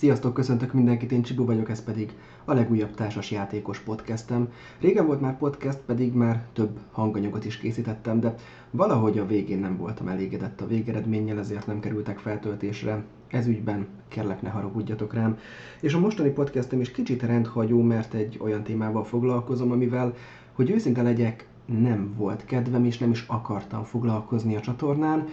Sziasztok, köszöntök mindenkit, én Csibu vagyok, ez pedig a legújabb társas játékos podcastem. Régen volt már podcast, pedig már több hanganyagot is készítettem, de valahogy a végén nem voltam elégedett a végeredménnyel, ezért nem kerültek feltöltésre. Ez ügyben kérlek ne haragudjatok rám. És a mostani podcastem is kicsit rendhagyó, mert egy olyan témával foglalkozom, amivel, hogy őszinte legyek, nem volt kedvem, és nem is akartam foglalkozni a csatornán,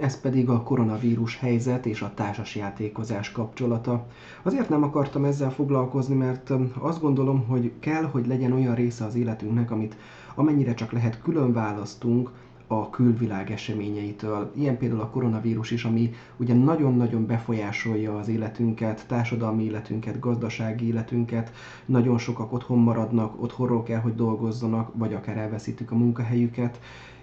ez pedig a koronavírus helyzet és a társasjátékozás kapcsolata. Azért nem akartam ezzel foglalkozni, mert azt gondolom, hogy kell, hogy legyen olyan része az életünknek, amit amennyire csak lehet külön választunk a külvilág eseményeitől. Ilyen például a koronavírus is, ami ugye nagyon-nagyon befolyásolja az életünket, társadalmi életünket, gazdasági életünket. Nagyon sokak otthon maradnak, otthonról kell, hogy dolgozzanak, vagy akár elveszítik a munkahelyüket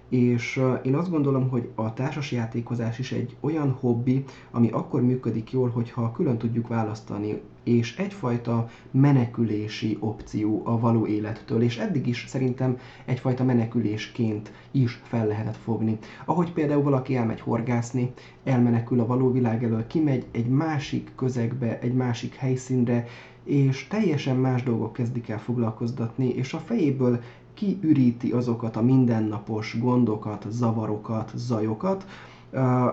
és én azt gondolom, hogy a társasjátékozás is egy olyan hobbi, ami akkor működik jól, hogyha külön tudjuk választani, és egyfajta menekülési opció a való élettől, és eddig is szerintem egyfajta menekülésként is fel lehetett fogni. Ahogy például valaki elmegy horgászni, elmenekül a való világ elől, kimegy egy másik közegbe, egy másik helyszínre, és teljesen más dolgok kezdik el foglalkoztatni, és a fejéből kiüríti azokat a mindennapos gondokat, zavarokat, zajokat,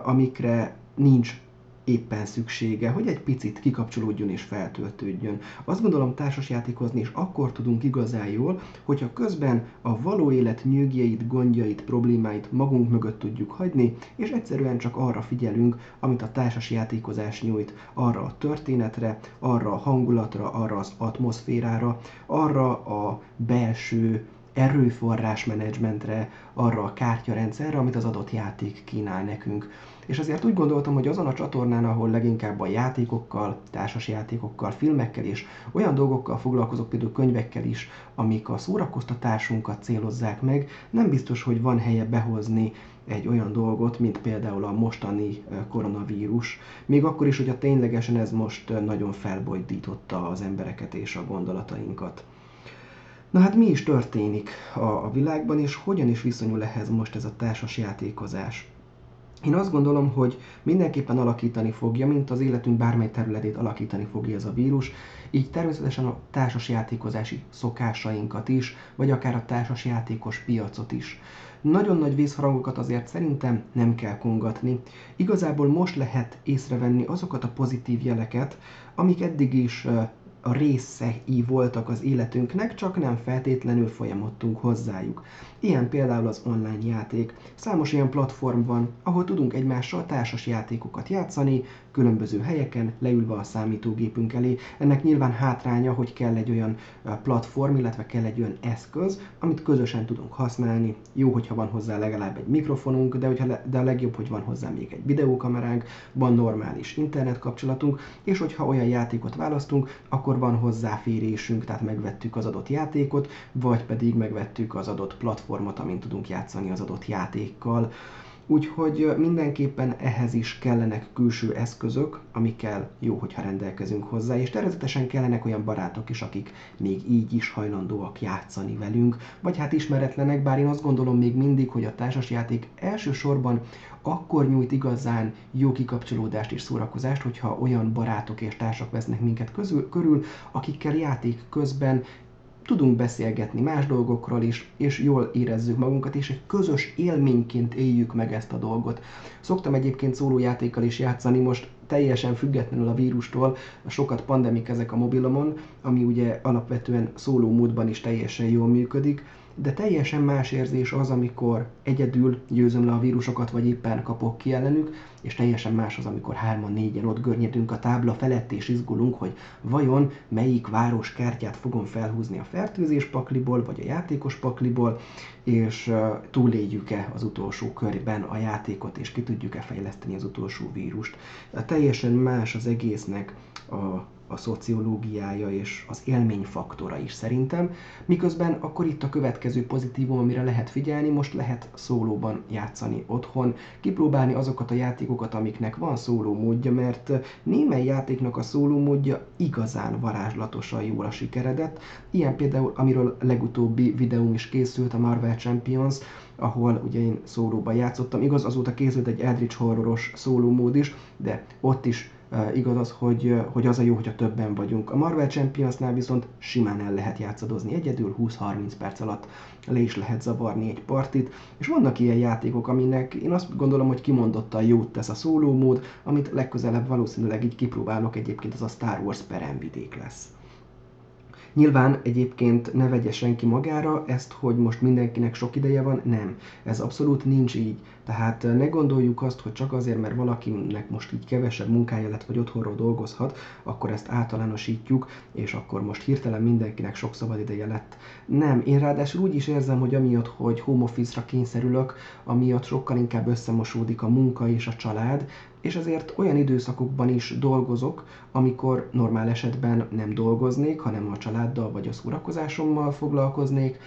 amikre nincs éppen szüksége, hogy egy picit kikapcsolódjon és feltöltődjön. Azt gondolom társasjátékozni is akkor tudunk igazán jól, hogyha közben a való élet nyűgjeit, gondjait, problémáit magunk mögött tudjuk hagyni, és egyszerűen csak arra figyelünk, amit a társasjátékozás nyújt, arra a történetre, arra a hangulatra, arra az atmoszférára, arra a belső erőforrásmenedzsmentre, arra a kártyarendszerre, amit az adott játék kínál nekünk. És azért úgy gondoltam, hogy azon a csatornán, ahol leginkább a játékokkal, társas játékokkal, filmekkel és olyan dolgokkal foglalkozok, például könyvekkel is, amik a szórakoztatásunkat célozzák meg, nem biztos, hogy van helye behozni egy olyan dolgot, mint például a mostani koronavírus, még akkor is, hogyha ténylegesen ez most nagyon felbojdította az embereket és a gondolatainkat. Na hát mi is történik a, a világban, és hogyan is viszonyul ehhez most ez a társas játékozás? Én azt gondolom, hogy mindenképpen alakítani fogja, mint az életünk bármely területét alakítani fogja ez a vírus, így természetesen a társas játékozási szokásainkat is, vagy akár a társas játékos piacot is. Nagyon nagy vészharangokat azért szerintem nem kell kongatni. Igazából most lehet észrevenni azokat a pozitív jeleket, amik eddig is a részei voltak az életünknek, csak nem feltétlenül folyamodtunk hozzájuk. Ilyen például az online játék. Számos ilyen platform van, ahol tudunk egymással társas játékokat játszani, különböző helyeken, leülve a számítógépünk elé. Ennek nyilván hátránya, hogy kell egy olyan platform, illetve kell egy olyan eszköz, amit közösen tudunk használni. Jó, hogyha van hozzá legalább egy mikrofonunk, de, hogyha de a legjobb, hogy van hozzá még egy videókameránk, van normális internet kapcsolatunk, és hogyha olyan játékot választunk, akkor van hozzáférésünk, tehát megvettük az adott játékot, vagy pedig megvettük az adott platformot, amin tudunk játszani az adott játékkal. Úgyhogy mindenképpen ehhez is kellenek külső eszközök, amikkel jó, hogyha rendelkezünk hozzá, és természetesen kellenek olyan barátok is, akik még így is hajlandóak játszani velünk, vagy hát ismeretlenek, bár én azt gondolom még mindig, hogy a társasjáték elsősorban akkor nyújt igazán jó kikapcsolódást és szórakozást, hogyha olyan barátok és társak vesznek minket közül, körül, akikkel játék közben tudunk beszélgetni más dolgokról is, és jól érezzük magunkat, és egy közös élményként éljük meg ezt a dolgot. Szoktam egyébként szólójátékkal is játszani, most teljesen függetlenül a vírustól, sokat pandemik ezek a mobilomon, ami ugye alapvetően szóló módban is teljesen jól működik, de teljesen más érzés az, amikor egyedül győzöm le a vírusokat, vagy éppen kapok ki ellenük, és teljesen más az, amikor hárman, négyen ott görnyedünk a tábla felett, és izgulunk, hogy vajon melyik város kártyát fogom felhúzni a fertőzés pakliból, vagy a játékos pakliból, és túléljük-e az utolsó körben a játékot, és ki tudjuk-e fejleszteni az utolsó vírust. Teljesen más az egésznek a a szociológiája és az élményfaktora is szerintem. Miközben akkor itt a következő pozitívum, amire lehet figyelni, most lehet szólóban játszani otthon, kipróbálni azokat a játékokat, amiknek van szóló módja, mert némely játéknak a szóló módja igazán varázslatosan jól a sikeredett. Ilyen például, amiről legutóbbi videóm is készült, a Marvel Champions, ahol ugye én szólóban játszottam. Igaz, azóta készült egy Eldritch horroros szóló mód is, de ott is igaz az, hogy, hogy az a jó, hogyha többen vagyunk. A Marvel Championsnál viszont simán el lehet játszadozni egyedül, 20-30 perc alatt le is lehet zavarni egy partit, és vannak ilyen játékok, aminek én azt gondolom, hogy kimondottan jót tesz a szóló mód, amit legközelebb valószínűleg így kipróbálok egyébként, az a Star Wars peremvidék lesz. Nyilván egyébként ne vegye senki magára ezt, hogy most mindenkinek sok ideje van, nem. Ez abszolút nincs így. Tehát ne gondoljuk azt, hogy csak azért, mert valakinek most így kevesebb munkája lett, vagy otthonról dolgozhat, akkor ezt általánosítjuk, és akkor most hirtelen mindenkinek sok szabad ideje lett. Nem, én ráadásul úgy is érzem, hogy amiatt, hogy home office-ra kényszerülök, amiatt sokkal inkább összemosódik a munka és a család, és ezért olyan időszakokban is dolgozok, amikor normál esetben nem dolgoznék, hanem a családdal vagy a szórakozásommal foglalkoznék,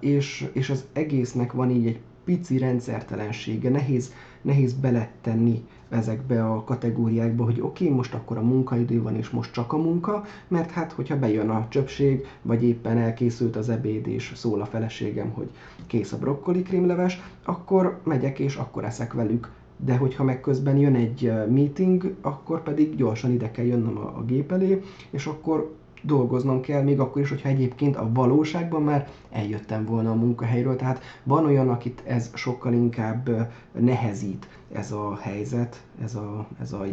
és, és az egésznek van így egy pici rendszertelensége, nehéz, nehéz beletenni ezekbe a kategóriákba, hogy oké, okay, most akkor a munkaidő van, és most csak a munka, mert hát, hogyha bejön a csöpség, vagy éppen elkészült az ebéd, és szól a feleségem, hogy kész a brokkoli krémleves, akkor megyek, és akkor eszek velük de hogyha meg közben jön egy meeting, akkor pedig gyorsan ide kell jönnöm a, a gép elé, és akkor dolgoznom kell, még akkor is, hogyha egyébként a valóságban már eljöttem volna a munkahelyről. Tehát van olyan, akit ez sokkal inkább nehezít ez a helyzet, ez a, ez a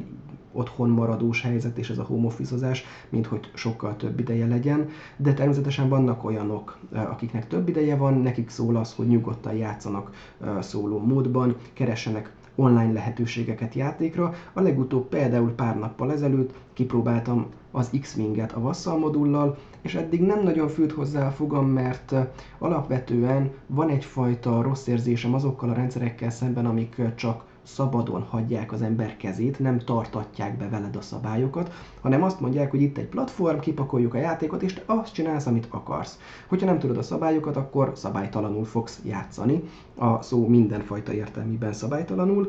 otthon maradós helyzet és ez a home office mint hogy sokkal több ideje legyen, de természetesen vannak olyanok, akiknek több ideje van, nekik szól az, hogy nyugodtan játszanak szóló módban, keressenek online lehetőségeket játékra. A legutóbb például pár nappal ezelőtt kipróbáltam az X-Winget a Vassal modullal, és eddig nem nagyon fűt hozzá a fogam, mert alapvetően van egyfajta rossz érzésem azokkal a rendszerekkel szemben, amik csak szabadon hagyják az ember kezét, nem tartatják be veled a szabályokat, hanem azt mondják, hogy itt egy platform, kipakoljuk a játékot, és te azt csinálsz, amit akarsz. Hogyha nem tudod a szabályokat, akkor szabálytalanul fogsz játszani, a szó mindenfajta értelmében szabálytalanul.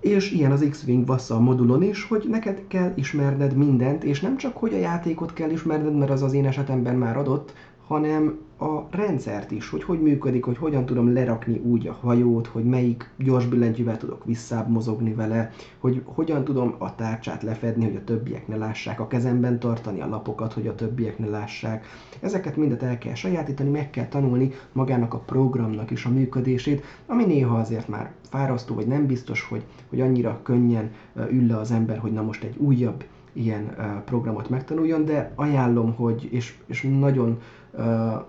És ilyen az X-Wing Vassal modulon is, hogy neked kell ismerned mindent, és nem csak, hogy a játékot kell ismerned, mert az az én esetemben már adott, hanem a rendszert is, hogy hogy működik, hogy hogyan tudom lerakni úgy a hajót, hogy melyik gyors billentyűvel tudok visszább mozogni vele, hogy hogyan tudom a tárcsát lefedni, hogy a többiek ne lássák, a kezemben tartani a lapokat, hogy a többiek ne lássák. Ezeket mindet el kell sajátítani, meg kell tanulni magának a programnak is a működését, ami néha azért már fárasztó, vagy nem biztos, hogy, hogy annyira könnyen ül le az ember, hogy na most egy újabb ilyen programot megtanuljon, de ajánlom, hogy, és, és nagyon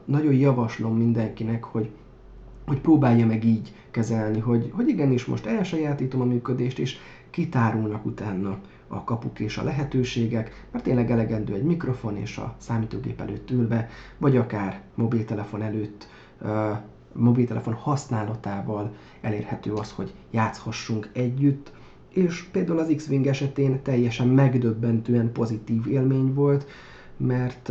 nagyon javaslom mindenkinek, hogy, hogy próbálja meg így kezelni, hogy, hogy igenis most elsajátítom a működést, és kitárulnak utána a kapuk és a lehetőségek, mert tényleg elegendő egy mikrofon és a számítógép előtt ülve, vagy akár mobiltelefon előtt, mobiltelefon használatával elérhető az, hogy játszhassunk együtt, és például az X-Wing esetén teljesen megdöbbentően pozitív élmény volt, mert,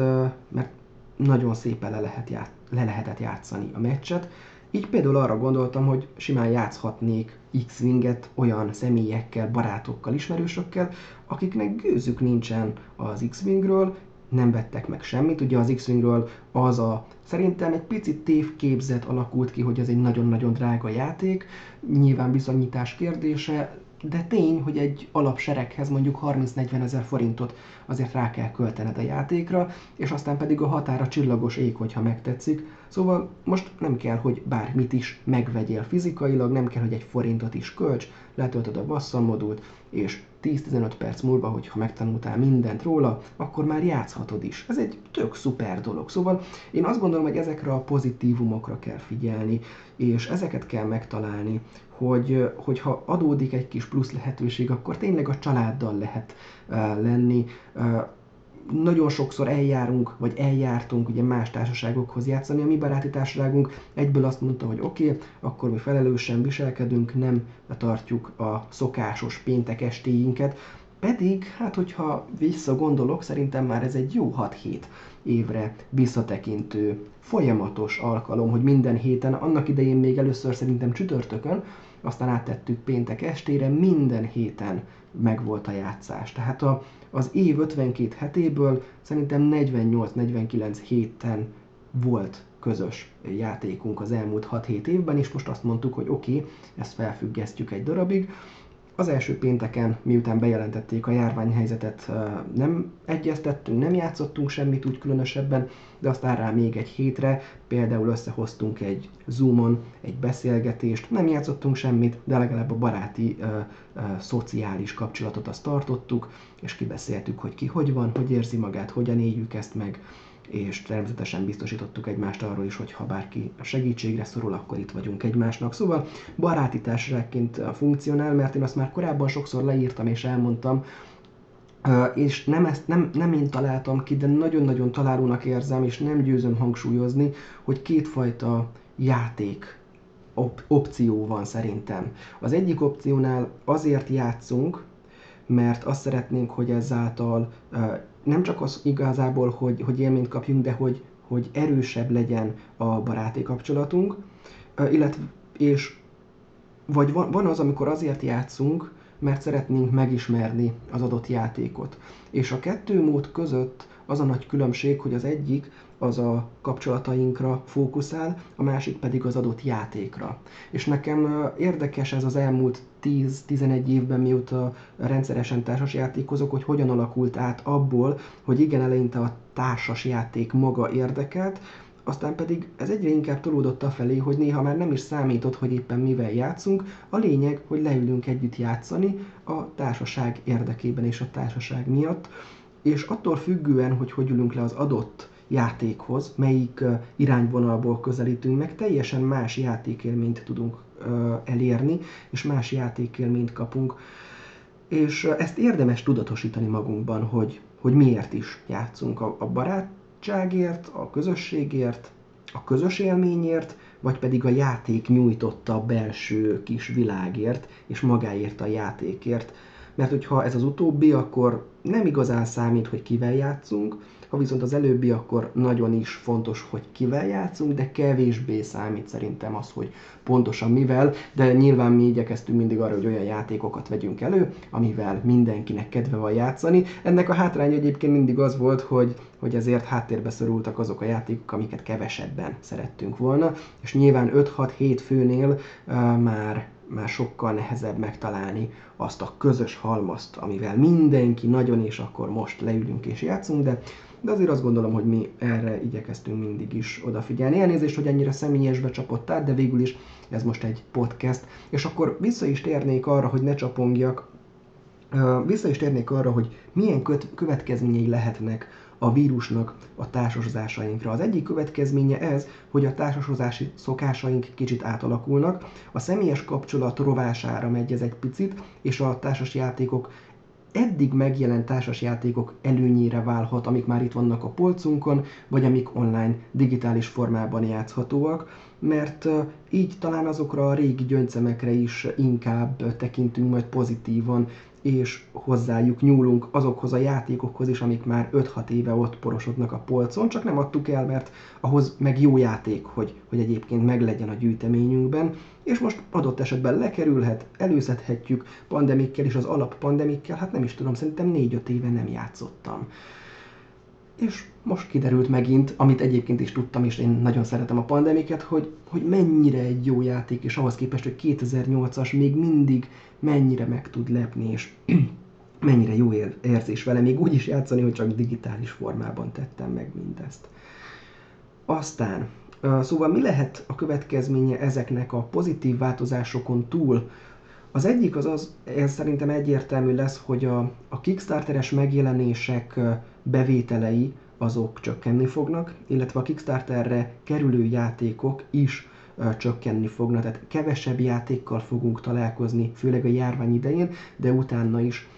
mert nagyon szépen le, lehet ját, le lehetett játszani a meccset. Így például arra gondoltam, hogy simán játszhatnék X-Winget olyan személyekkel, barátokkal, ismerősökkel, akiknek gőzük nincsen az X-Wingről, nem vettek meg semmit. Ugye az X-Wingről az a szerintem egy picit tévképzet alakult ki, hogy ez egy nagyon-nagyon drága játék, nyilván bizonyítás kérdése, de tény, hogy egy alapsereghez mondjuk 30-40 ezer forintot azért rá kell költened a játékra, és aztán pedig a határa csillagos ég, hogyha megtetszik. Szóval most nem kell, hogy bármit is megvegyél fizikailag, nem kell, hogy egy forintot is költs, letöltöd a Vassal modult, és 10-15 perc múlva, hogyha megtanultál mindent róla, akkor már játszhatod is. Ez egy tök szuper dolog. Szóval én azt gondolom, hogy ezekre a pozitívumokra kell figyelni, és ezeket kell megtalálni, hogy, hogyha adódik egy kis plusz lehetőség, akkor tényleg a családdal lehet uh, lenni. Uh, nagyon sokszor eljárunk, vagy eljártunk ugye más társaságokhoz játszani. A mi baráti társaságunk egyből azt mondta, hogy oké, okay, akkor mi felelősen viselkedünk, nem tartjuk a szokásos péntek estéinket. Pedig, hát hogyha visszagondolok, szerintem már ez egy jó 6-7 évre visszatekintő folyamatos alkalom, hogy minden héten, annak idején még először szerintem csütörtökön, aztán áttettük péntek estére, minden héten megvolt a játszás. Tehát a, az év 52 hetéből szerintem 48-49 héten volt közös játékunk az elmúlt 6-7 évben, és most azt mondtuk, hogy oké, okay, ezt felfüggesztjük egy darabig, Az első pénteken, miután bejelentették a járványhelyzetet, nem egyeztettünk, nem játszottunk semmit úgy különösebben, de aztán rá még egy hétre, például összehoztunk egy Zoomon egy beszélgetést, nem játszottunk semmit, de legalább a baráti, ö, ö, szociális kapcsolatot azt tartottuk, és kibeszéltük, hogy ki hogy van, hogy érzi magát, hogyan éljük ezt meg, és természetesen biztosítottuk egymást arról is, hogy ha bárki segítségre szorul, akkor itt vagyunk egymásnak. Szóval baráti társaságként funkcionál, mert én azt már korábban sokszor leírtam és elmondtam, és nem, ezt, nem, nem én találtam ki, de nagyon-nagyon találónak érzem, és nem győzöm hangsúlyozni, hogy kétfajta játék op- opció van szerintem. Az egyik opciónál azért játszunk, mert azt szeretnénk, hogy ezáltal nem csak az igazából, hogy, hogy élményt kapjunk, de hogy, hogy erősebb legyen a baráti kapcsolatunk, illetve, és vagy van, van az, amikor azért játszunk, mert szeretnénk megismerni az adott játékot. És a kettő mód között az a nagy különbség, hogy az egyik az a kapcsolatainkra fókuszál, a másik pedig az adott játékra. És nekem érdekes ez az elmúlt 10-11 évben, mióta rendszeresen társas játékozok, hogy hogyan alakult át abból, hogy igen, eleinte a társas játék maga érdekelt, aztán pedig ez egyre inkább tolódott afelé, hogy néha már nem is számított, hogy éppen mivel játszunk, a lényeg, hogy leülünk együtt játszani a társaság érdekében és a társaság miatt, és attól függően, hogy hogy ülünk le az adott játékhoz, melyik irányvonalból közelítünk meg, teljesen más játékélményt tudunk elérni, és más játékélményt kapunk. És ezt érdemes tudatosítani magunkban, hogy, hogy miért is játszunk a, barátságért, a közösségért, a közös élményért, vagy pedig a játék nyújtotta a belső kis világért, és magáért a játékért. Mert hogyha ez az utóbbi, akkor nem igazán számít, hogy kivel játszunk, ha viszont az előbbi, akkor nagyon is fontos, hogy kivel játszunk, de kevésbé számít szerintem az, hogy pontosan mivel, de nyilván mi igyekeztünk mindig arra, hogy olyan játékokat vegyünk elő, amivel mindenkinek kedve van játszani. Ennek a hátránya egyébként mindig az volt, hogy, hogy ezért háttérbe szorultak azok a játékok, amiket kevesebben szerettünk volna, és nyilván 5-6-7 főnél uh, már már sokkal nehezebb megtalálni azt a közös halmazt, amivel mindenki nagyon és akkor most leülünk és játszunk, de de azért azt gondolom, hogy mi erre igyekeztünk mindig is odafigyelni. Elnézést, hogy ennyire személyesbe csapott át, de végül is ez most egy podcast. És akkor vissza is térnék arra, hogy ne csapongjak, vissza is térnék arra, hogy milyen következményei lehetnek a vírusnak a társasozásainkra. Az egyik következménye ez, hogy a társasozási szokásaink kicsit átalakulnak, a személyes kapcsolat rovására megy ez egy picit, és a társas játékok eddig megjelent társasjátékok előnyére válhat, amik már itt vannak a polcunkon, vagy amik online digitális formában játszhatóak, mert így talán azokra a régi gyöncemekre is inkább tekintünk majd pozitívan, és hozzájuk nyúlunk azokhoz a játékokhoz is, amik már 5-6 éve ott porosodnak a polcon, csak nem adtuk el, mert ahhoz meg jó játék, hogy, hogy egyébként meglegyen a gyűjteményünkben, és most adott esetben lekerülhet, előzhethetjük pandemikkel és az alappandemikkel, hát nem is tudom, szerintem 4-5 éve nem játszottam. És most kiderült megint, amit egyébként is tudtam, és én nagyon szeretem a pandemiket, hogy, hogy mennyire egy jó játék, és ahhoz képest, hogy 2008-as még mindig mennyire meg tud lepni, és mennyire jó érzés vele, még úgy is játszani, hogy csak digitális formában tettem meg mindezt. Aztán, szóval mi lehet a következménye ezeknek a pozitív változásokon túl? Az egyik az az, ez szerintem egyértelmű lesz, hogy a, a Kickstarteres megjelenések bevételei azok csökkenni fognak, illetve a Kickstarterre kerülő játékok is csökkenni fognak, tehát kevesebb játékkal fogunk találkozni, főleg a járvány idején, de utána is.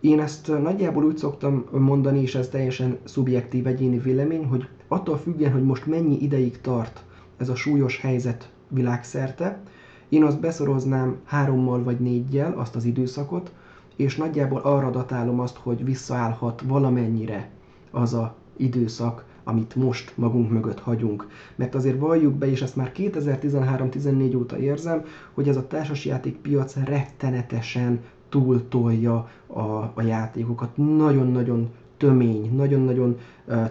Én ezt nagyjából úgy szoktam mondani, és ez teljesen szubjektív egyéni vélemény, hogy attól függően, hogy most mennyi ideig tart ez a súlyos helyzet világszerte, én azt beszoroznám hárommal vagy négyel azt az időszakot, és nagyjából arra datálom azt, hogy visszaállhat valamennyire az a időszak, amit most magunk mögött hagyunk. Mert azért valljuk be, és ezt már 2013-14 óta érzem, hogy ez a társasjáték piac rettenetesen túltolja a, a játékokat. Nagyon-nagyon tömény, nagyon-nagyon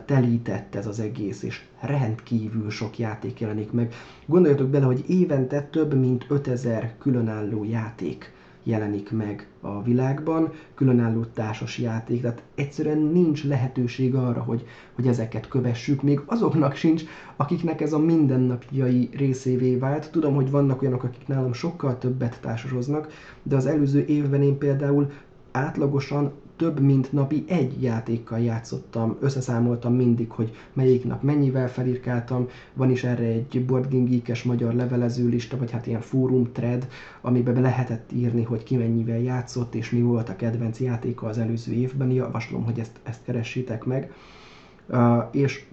telített ez az egész, és rendkívül sok játék jelenik meg. Gondoljatok bele, hogy évente több mint 5000 különálló játék jelenik meg a világban, különálló társas játék, tehát egyszerűen nincs lehetőség arra, hogy, hogy ezeket kövessük, még azoknak sincs, akiknek ez a mindennapjai részévé vált. Tudom, hogy vannak olyanok, akik nálam sokkal többet társasoznak, de az előző évben én például átlagosan több mint napi egy játékkal játszottam, összeszámoltam mindig, hogy melyik nap mennyivel felirkáltam, van is erre egy Board magyar levelező lista, vagy hát ilyen fórum thread, amiben lehetett írni, hogy ki mennyivel játszott, és mi volt a kedvenc játéka az előző évben, javaslom, hogy ezt, ezt keressétek meg. Uh, és,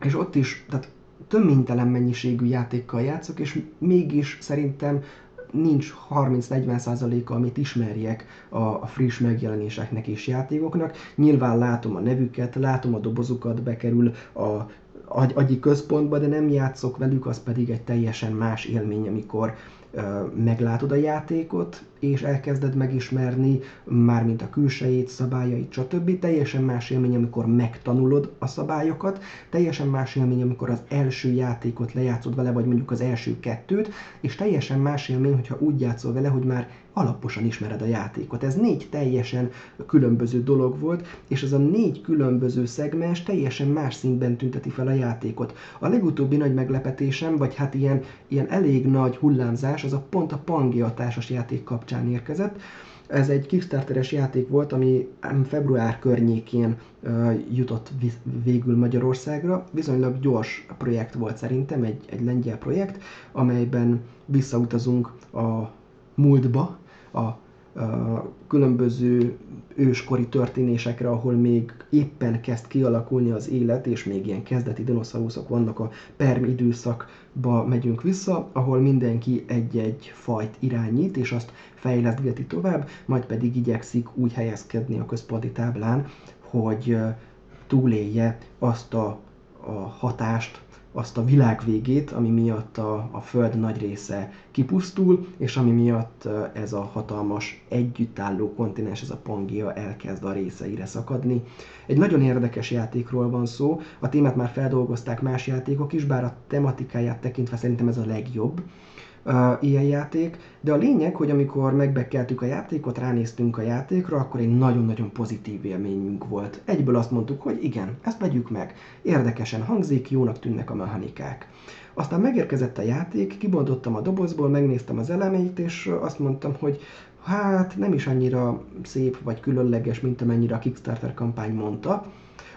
és ott is, tehát töménytelen mennyiségű játékkal játszok, és mégis szerintem nincs 30-40%-a, amit ismerjek a, a friss megjelenéseknek és játékoknak. Nyilván látom a nevüket, látom a dobozukat, bekerül a agy, agyi központba, de nem játszok velük, az pedig egy teljesen más élmény, amikor meglátod a játékot, és elkezded megismerni, mármint a külsejét, szabályait, stb. Teljesen más élmény, amikor megtanulod a szabályokat, teljesen más élmény, amikor az első játékot lejátszod vele, vagy mondjuk az első kettőt, és teljesen más élmény, hogyha úgy játszol vele, hogy már alaposan ismered a játékot. Ez négy teljesen különböző dolog volt, és ez a négy különböző szegmens teljesen más színben tünteti fel a játékot. A legutóbbi nagy meglepetésem, vagy hát ilyen, ilyen elég nagy hullámzás, az a pont a Pangea társas játék kapcsán érkezett. Ez egy Kickstarteres játék volt, ami február környékén uh, jutott végül Magyarországra. Viszonylag gyors projekt volt szerintem, egy, egy lengyel projekt, amelyben visszautazunk a múltba, a különböző őskori történésekre, ahol még éppen kezd kialakulni az élet, és még ilyen kezdeti dinoszauruszok vannak, a perm időszakba megyünk vissza, ahol mindenki egy-egy fajt irányít, és azt fejlesztgeti tovább, majd pedig igyekszik úgy helyezkedni a központi táblán, hogy túlélje azt a, a hatást, azt a világ végét, ami miatt a, a Föld nagy része kipusztul, és ami miatt ez a hatalmas együttálló kontinens, ez a Pangea elkezd a részeire szakadni. Egy nagyon érdekes játékról van szó, a témát már feldolgozták más játékok is, bár a tematikáját tekintve szerintem ez a legjobb uh, ilyen játék, de a lényeg, hogy amikor megbekkeltük a játékot, ránéztünk a játékra, akkor egy nagyon-nagyon pozitív élményünk volt. Egyből azt mondtuk, hogy igen, ezt vegyük meg. Érdekesen hangzik, jónak tűnnek a mechanikák. Aztán megérkezett a játék, kibontottam a dobozból, megnéztem az elemeit, és azt mondtam, hogy hát nem is annyira szép vagy különleges, mint amennyire a Kickstarter kampány mondta.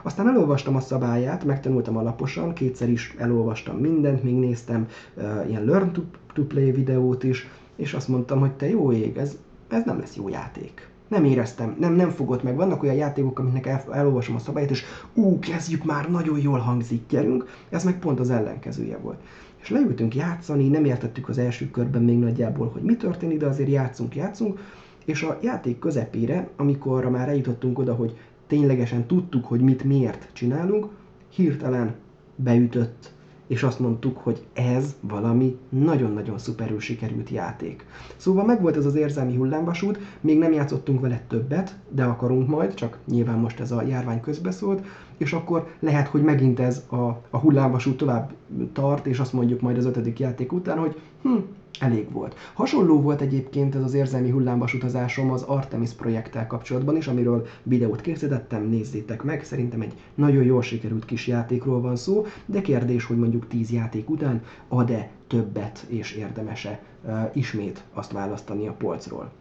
Aztán elolvastam a szabályát, megtanultam alaposan, kétszer is elolvastam mindent, még néztem uh, ilyen Learn to, to Play videót is, és azt mondtam, hogy te jó ég, ez, ez nem lesz jó játék. Nem éreztem, nem, nem fogott meg. Vannak olyan játékok, amiknek el, elolvasom a szabályt, és ú, kezdjük már, nagyon jól hangzik, gyerünk. Ez meg pont az ellenkezője volt. És leültünk játszani, nem értettük az első körben még nagyjából, hogy mi történik, de azért játszunk, játszunk, és a játék közepére, amikor már eljutottunk oda, hogy ténylegesen tudtuk, hogy mit miért csinálunk, hirtelen beütött, és azt mondtuk, hogy ez valami nagyon-nagyon szuperül sikerült játék. Szóval megvolt ez az érzelmi hullámvasút, még nem játszottunk vele többet, de akarunk majd, csak nyilván most ez a járvány közbeszólt, és akkor lehet, hogy megint ez a, a hullámvasút tovább tart, és azt mondjuk majd az ötödik játék után, hogy hm, elég volt. Hasonló volt egyébként ez az érzelmi hullámvas utazásom az Artemis projekttel kapcsolatban is, amiről videót készítettem, nézzétek meg, szerintem egy nagyon jól sikerült kis játékról van szó, de kérdés, hogy mondjuk 10 játék után ad-e többet és érdemese uh, ismét azt választani a polcról.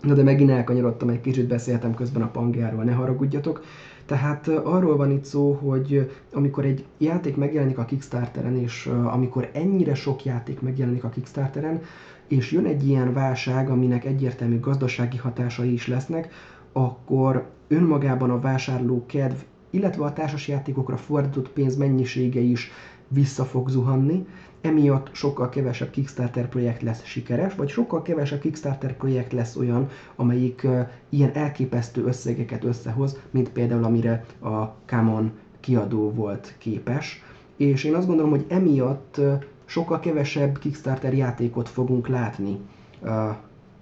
Na de megint elkanyarodtam, egy kicsit beszéltem közben a Pangeáról, ne haragudjatok. Tehát arról van itt szó, hogy amikor egy játék megjelenik a Kickstarteren, és amikor ennyire sok játék megjelenik a Kickstarteren, és jön egy ilyen válság, aminek egyértelmű gazdasági hatásai is lesznek, akkor önmagában a vásárló kedv, illetve a társasjátékokra fordított pénz mennyisége is vissza fog zuhanni, emiatt sokkal kevesebb Kickstarter projekt lesz sikeres, vagy sokkal kevesebb Kickstarter projekt lesz olyan, amelyik ilyen elképesztő összegeket összehoz, mint például amire a Camon kiadó volt képes. És én azt gondolom, hogy emiatt sokkal kevesebb Kickstarter játékot fogunk látni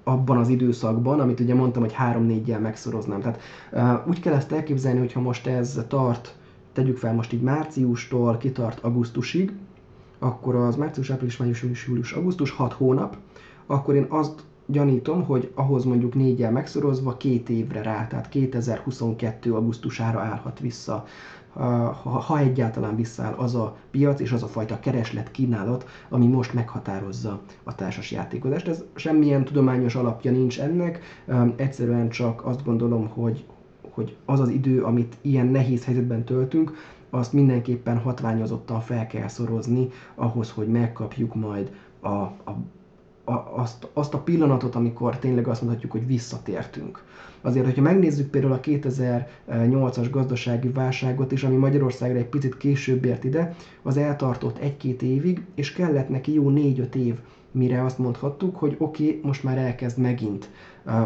abban az időszakban, amit ugye mondtam, hogy 3-4-jel megszoroznám. Tehát úgy kell ezt elképzelni, hogyha most ez tart, tegyük fel most így márciustól, kitart augusztusig, akkor az március, április, május, június, július, augusztus 6 hónap, akkor én azt gyanítom, hogy ahhoz mondjuk négyel megszorozva két évre rá, tehát 2022. augusztusára állhat vissza ha, egyáltalán visszáll az a piac és az a fajta kereslet kínálat, ami most meghatározza a társas játékozást. Ez semmilyen tudományos alapja nincs ennek, egyszerűen csak azt gondolom, hogy, hogy az az idő, amit ilyen nehéz helyzetben töltünk, azt mindenképpen hatványozottan fel kell szorozni ahhoz, hogy megkapjuk majd a, a a, azt, azt a pillanatot, amikor tényleg azt mondhatjuk, hogy visszatértünk. Azért, hogyha megnézzük például a 2008-as gazdasági válságot is, ami Magyarországra egy picit később ért ide, az eltartott egy-két évig, és kellett neki jó négy-öt év, mire azt mondhattuk, hogy oké, okay, most már elkezd megint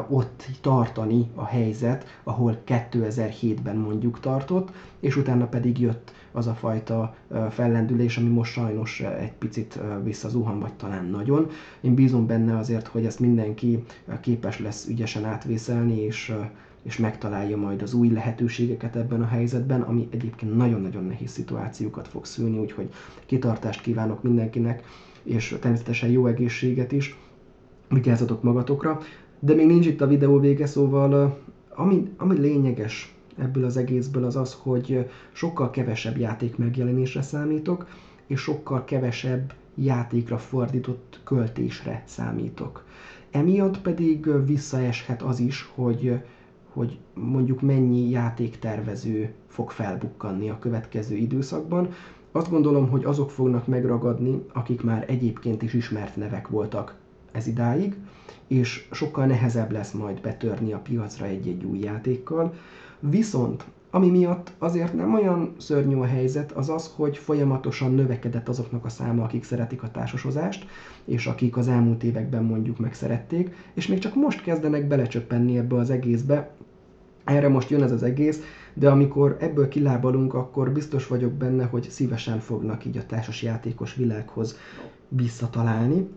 ott tartani a helyzet, ahol 2007-ben mondjuk tartott, és utána pedig jött az a fajta fellendülés, ami most sajnos egy picit visszazuhan, vagy talán nagyon. Én bízom benne azért, hogy ezt mindenki képes lesz ügyesen átvészelni, és és megtalálja majd az új lehetőségeket ebben a helyzetben, ami egyébként nagyon-nagyon nehéz szituációkat fog szülni, úgyhogy kitartást kívánok mindenkinek, és természetesen jó egészséget is, vigyázzatok magatokra. De még nincs itt a videó vége, szóval ami, ami lényeges ebből az egészből az az, hogy sokkal kevesebb játék megjelenésre számítok, és sokkal kevesebb játékra fordított költésre számítok. Emiatt pedig visszaeshet az is, hogy, hogy mondjuk mennyi játéktervező fog felbukkanni a következő időszakban. Azt gondolom, hogy azok fognak megragadni, akik már egyébként is ismert nevek voltak ez idáig, és sokkal nehezebb lesz majd betörni a piacra egy-egy új játékkal. Viszont ami miatt azért nem olyan szörnyű a helyzet, az az, hogy folyamatosan növekedett azoknak a száma, akik szeretik a társasozást, és akik az elmúlt években mondjuk megszerették, és még csak most kezdenek belecsöppenni ebbe az egészbe. Erre most jön ez az egész, de amikor ebből kilábalunk, akkor biztos vagyok benne, hogy szívesen fognak így a társas játékos világhoz visszatalálni.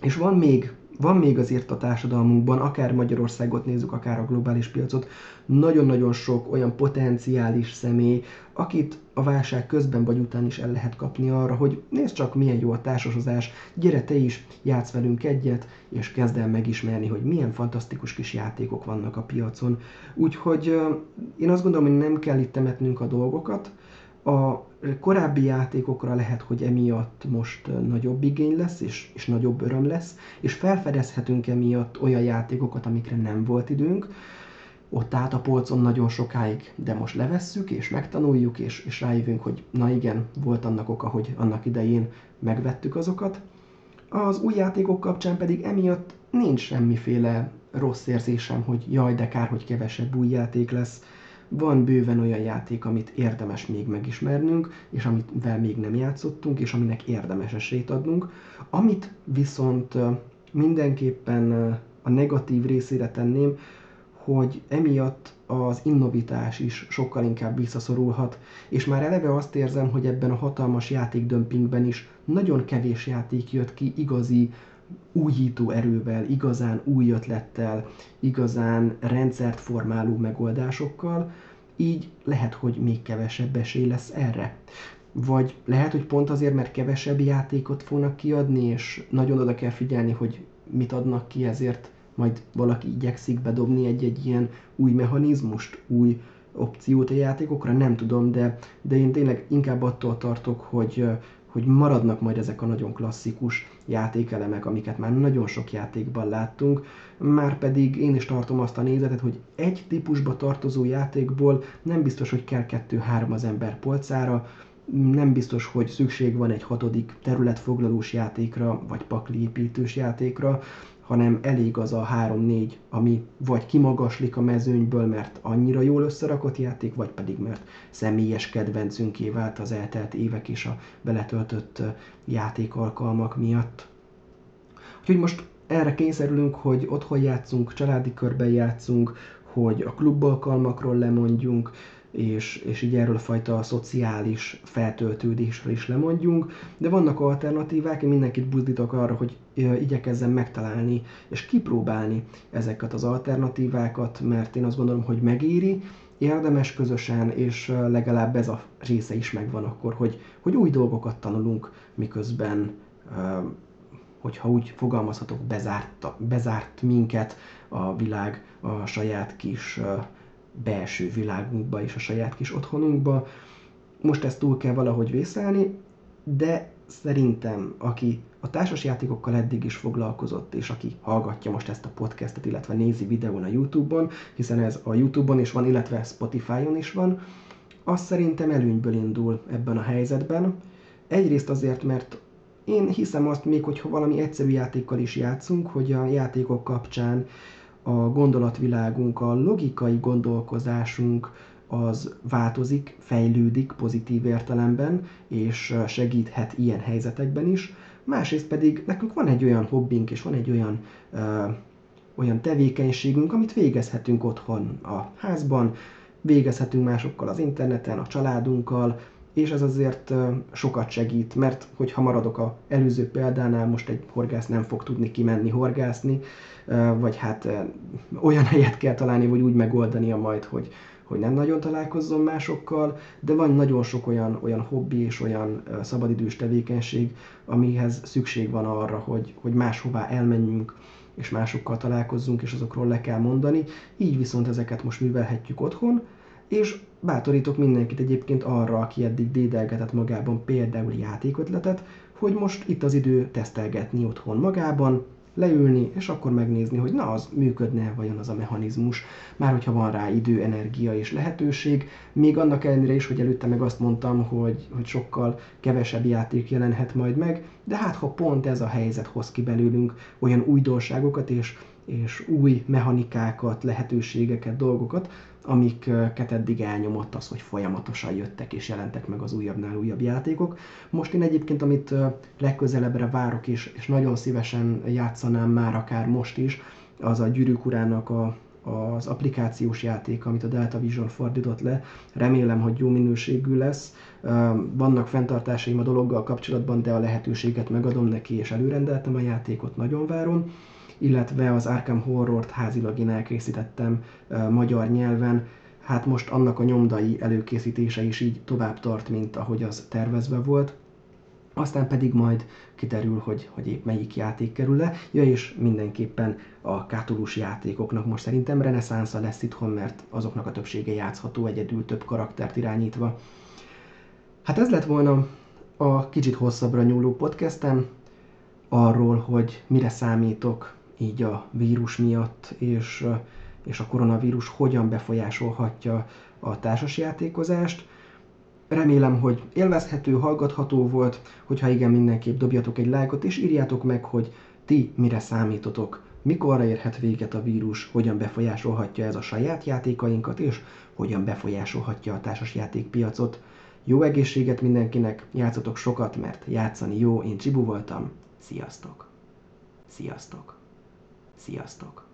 És van még van még azért a társadalmunkban, akár Magyarországot nézzük, akár a globális piacot, nagyon-nagyon sok olyan potenciális személy, akit a válság közben vagy után is el lehet kapni arra, hogy nézd csak milyen jó a társasozás, gyere te is, játsz velünk egyet, és kezd el megismerni, hogy milyen fantasztikus kis játékok vannak a piacon. Úgyhogy én azt gondolom, hogy nem kell itt temetnünk a dolgokat, a korábbi játékokra lehet, hogy emiatt most nagyobb igény lesz, és, és nagyobb öröm lesz, és felfedezhetünk emiatt olyan játékokat, amikre nem volt időnk, ott át a polcon nagyon sokáig, de most levesszük, és megtanuljuk, és, és rájövünk, hogy na igen, volt annak oka, hogy annak idején megvettük azokat. Az új játékok kapcsán pedig emiatt nincs semmiféle rossz érzésem, hogy jaj, de kár, hogy kevesebb új játék lesz van bőven olyan játék, amit érdemes még megismernünk, és amivel még nem játszottunk, és aminek érdemes esélyt adnunk. Amit viszont mindenképpen a negatív részére tenném, hogy emiatt az innovitás is sokkal inkább visszaszorulhat, és már eleve azt érzem, hogy ebben a hatalmas játékdömpingben is nagyon kevés játék jött ki igazi újító erővel, igazán új ötlettel, igazán rendszert formáló megoldásokkal, így lehet, hogy még kevesebb esély lesz erre. Vagy lehet, hogy pont azért, mert kevesebb játékot fognak kiadni, és nagyon oda kell figyelni, hogy mit adnak ki, ezért majd valaki igyekszik bedobni egy-egy ilyen új mechanizmust, új opciót a játékokra, nem tudom, de, de én tényleg inkább attól tartok, hogy, hogy maradnak majd ezek a nagyon klasszikus játékelemek, amiket már nagyon sok játékban láttunk, már pedig én is tartom azt a nézetet, hogy egy típusba tartozó játékból nem biztos, hogy kell kettő-három az ember polcára, nem biztos, hogy szükség van egy hatodik területfoglalós játékra, vagy pakliépítős játékra, hanem elég az a 3-4, ami vagy kimagaslik a mezőnyből, mert annyira jól összerakott játék, vagy pedig mert személyes kedvencünké vált az eltelt évek és a beletöltött játékalkalmak miatt. Úgyhogy most erre kényszerülünk, hogy otthon játszunk, családi körben játszunk, hogy a klubalkalmakról lemondjunk, és, és így erről a fajta szociális feltöltődésről is lemondjunk, de vannak alternatívák, én mindenkit buzdítok arra, hogy igyekezzen megtalálni és kipróbálni ezeket az alternatívákat, mert én azt gondolom, hogy megéri, érdemes közösen, és legalább ez a része is megvan akkor, hogy, hogy új dolgokat tanulunk, miközben hogyha úgy fogalmazhatok, bezárt, bezárt minket a világ a saját kis belső világunkba és a saját kis otthonunkba. Most ezt túl kell valahogy vészelni, de szerintem, aki a társasjátékokkal eddig is foglalkozott, és aki hallgatja most ezt a podcastet, illetve nézi videón a YouTube-on, hiszen ez a YouTube-on is van, illetve Spotify-on is van, az szerintem előnyből indul ebben a helyzetben. Egyrészt azért, mert én hiszem azt, még hogyha valami egyszerű játékkal is játszunk, hogy a játékok kapcsán a gondolatvilágunk, a logikai gondolkozásunk az változik, fejlődik pozitív értelemben, és segíthet ilyen helyzetekben is. Másrészt pedig nekünk van egy olyan hobbink, és van egy olyan, ö, olyan tevékenységünk, amit végezhetünk otthon a házban, végezhetünk másokkal az interneten, a családunkkal, és ez azért sokat segít, mert hogyha maradok a előző példánál, most egy horgász nem fog tudni kimenni horgászni, vagy hát olyan helyet kell találni, vagy úgy megoldania majd, hogy, hogy nem nagyon találkozzon másokkal, de van nagyon sok olyan, olyan hobbi és olyan szabadidős tevékenység, amihez szükség van arra, hogy, hogy máshová elmenjünk, és másokkal találkozzunk, és azokról le kell mondani. Így viszont ezeket most művelhetjük otthon, és bátorítok mindenkit egyébként arra, aki eddig dédelgetett magában például játékötletet, hogy most itt az idő tesztelgetni otthon magában, leülni, és akkor megnézni, hogy na, az működne vajon az a mechanizmus, már hogyha van rá idő, energia és lehetőség, még annak ellenére is, hogy előtte meg azt mondtam, hogy, hogy sokkal kevesebb játék jelenhet majd meg, de hát ha pont ez a helyzet hoz ki belőlünk olyan újdonságokat és, és új mechanikákat, lehetőségeket, dolgokat, amiket eddig elnyomott az, hogy folyamatosan jöttek és jelentek meg az újabbnál újabb játékok. Most én egyébként, amit legközelebbre várok és, és nagyon szívesen játszanám már akár most is, az a Gyűrűk Urának a, az applikációs játék, amit a Delta Vision fordított le. Remélem, hogy jó minőségű lesz. Vannak fenntartásaim a dologgal kapcsolatban, de a lehetőséget megadom neki, és előrendeltem a játékot, nagyon várom illetve az Arkham Horror-t házilag én elkészítettem magyar nyelven, hát most annak a nyomdai előkészítése is így tovább tart, mint ahogy az tervezve volt. Aztán pedig majd kiderül, hogy, hogy épp melyik játék kerül le. Ja, és mindenképpen a kátolus játékoknak most szerintem reneszánsza lesz itthon, mert azoknak a többsége játszható egyedül több karaktert irányítva. Hát ez lett volna a kicsit hosszabbra nyúló podcastem arról, hogy mire számítok így a vírus miatt, és, és a koronavírus hogyan befolyásolhatja a társasjátékozást. Remélem, hogy élvezhető, hallgatható volt, hogyha igen, mindenképp dobjatok egy lájkot, és írjátok meg, hogy ti mire számítotok, mikorra érhet véget a vírus, hogyan befolyásolhatja ez a saját játékainkat, és hogyan befolyásolhatja a társasjátékpiacot. Jó egészséget mindenkinek, játszatok sokat, mert játszani jó, én Csibu voltam, sziasztok! Sziasztok! Sziasztok!